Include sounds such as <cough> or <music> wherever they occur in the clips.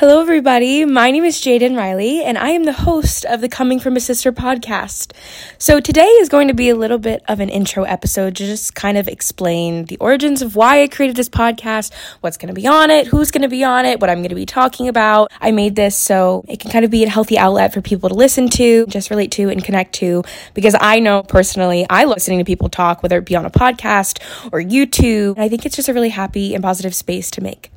Hello, everybody. My name is Jaden Riley, and I am the host of the Coming from a Sister podcast. So, today is going to be a little bit of an intro episode to just kind of explain the origins of why I created this podcast, what's going to be on it, who's going to be on it, what I'm going to be talking about. I made this so it can kind of be a healthy outlet for people to listen to, just relate to, and connect to, because I know personally I love listening to people talk, whether it be on a podcast or YouTube. I think it's just a really happy and positive space to make.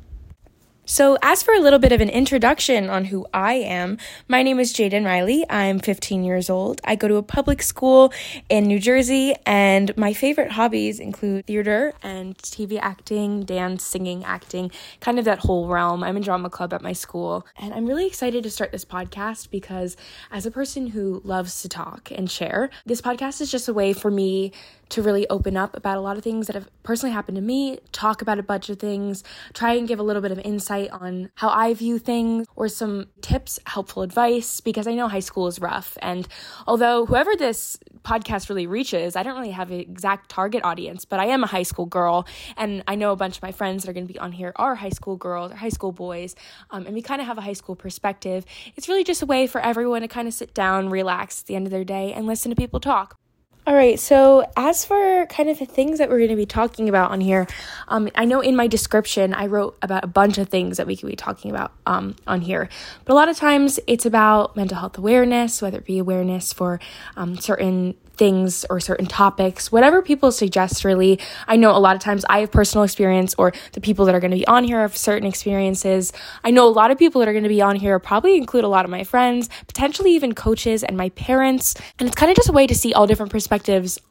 So, as for a little bit of an introduction on who I am, my name is Jaden Riley. I'm 15 years old. I go to a public school in New Jersey, and my favorite hobbies include theater and TV acting, dance, singing, acting, kind of that whole realm. I'm in drama club at my school, and I'm really excited to start this podcast because, as a person who loves to talk and share, this podcast is just a way for me to really open up about a lot of things that have personally happened to me, talk about a bunch of things, try and give a little bit of insight on how I view things or some tips, helpful advice, because I know high school is rough. And although whoever this podcast really reaches, I don't really have an exact target audience, but I am a high school girl. And I know a bunch of my friends that are going to be on here are high school girls or high school boys. Um, and we kind of have a high school perspective. It's really just a way for everyone to kind of sit down, relax at the end of their day, and listen to people talk. All right, so as for kind of the things that we're going to be talking about on here, um, I know in my description I wrote about a bunch of things that we could be talking about um, on here, but a lot of times it's about mental health awareness, whether it be awareness for um, certain things or certain topics, whatever people suggest, really. I know a lot of times I have personal experience, or the people that are going to be on here have certain experiences. I know a lot of people that are going to be on here probably include a lot of my friends, potentially even coaches and my parents. And it's kind of just a way to see all different perspectives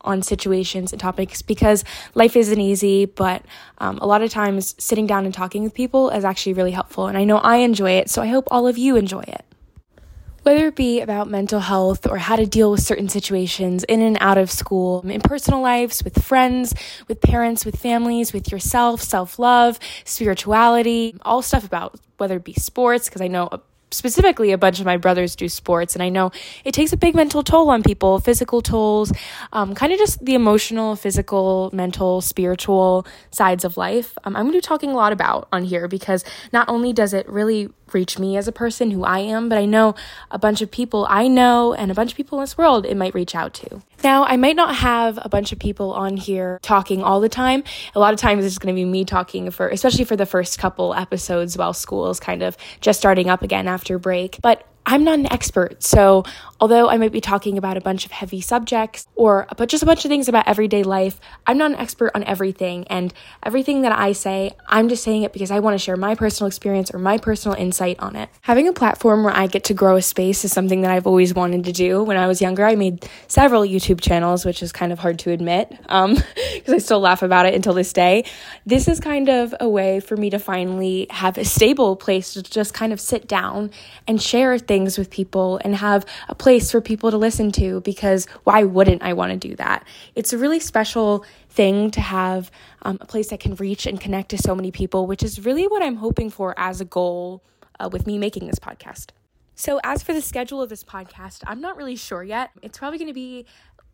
on situations and topics because life isn't easy, but um, a lot of times sitting down and talking with people is actually really helpful. And I know I enjoy it, so I hope all of you enjoy it whether it be about mental health or how to deal with certain situations in and out of school, in personal lives, with friends, with parents, with families, with yourself, self love, spirituality, all stuff about whether it be sports, because I know specifically a bunch of my brothers do sports and i know it takes a big mental toll on people physical tolls um, kind of just the emotional physical mental spiritual sides of life um, i'm going to be talking a lot about on here because not only does it really reach me as a person who I am, but I know a bunch of people I know and a bunch of people in this world it might reach out to. Now, I might not have a bunch of people on here talking all the time. A lot of times it's going to be me talking for, especially for the first couple episodes while school is kind of just starting up again after break. But I'm not an expert, so although I might be talking about a bunch of heavy subjects or just a bunch of things about everyday life, I'm not an expert on everything. And everything that I say, I'm just saying it because I want to share my personal experience or my personal insight on it. Having a platform where I get to grow a space is something that I've always wanted to do. When I was younger, I made several YouTube channels, which is kind of hard to admit because um, <laughs> I still laugh about it until this day. This is kind of a way for me to finally have a stable place to just kind of sit down and share things things with people and have a place for people to listen to because why wouldn't I want to do that? It's a really special thing to have um, a place that can reach and connect to so many people, which is really what I'm hoping for as a goal uh, with me making this podcast. So, as for the schedule of this podcast, I'm not really sure yet. It's probably going to be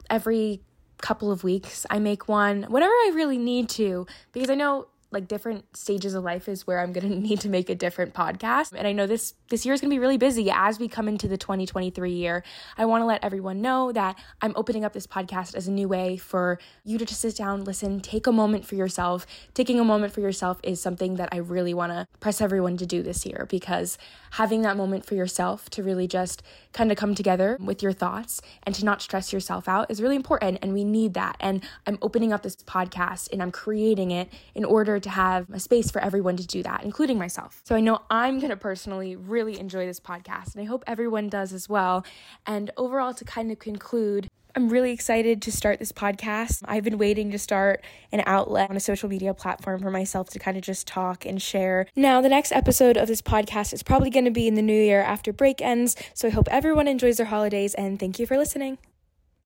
every couple of weeks I make one, whenever I really need to, because I know like different stages of life is where I'm going <laughs> to need to make a different podcast. And I know this this year is going to be really busy as we come into the 2023 year. I want to let everyone know that I'm opening up this podcast as a new way for you to just sit down, listen, take a moment for yourself. Taking a moment for yourself is something that I really want to press everyone to do this year because having that moment for yourself to really just kind of come together with your thoughts and to not stress yourself out is really important and we need that. And I'm opening up this podcast and I'm creating it in order to have a space for everyone to do that, including myself. So I know I'm going to personally really enjoy this podcast, and I hope everyone does as well. And overall, to kind of conclude, I'm really excited to start this podcast. I've been waiting to start an outlet on a social media platform for myself to kind of just talk and share. Now, the next episode of this podcast is probably going to be in the new year after break ends. So I hope everyone enjoys their holidays and thank you for listening.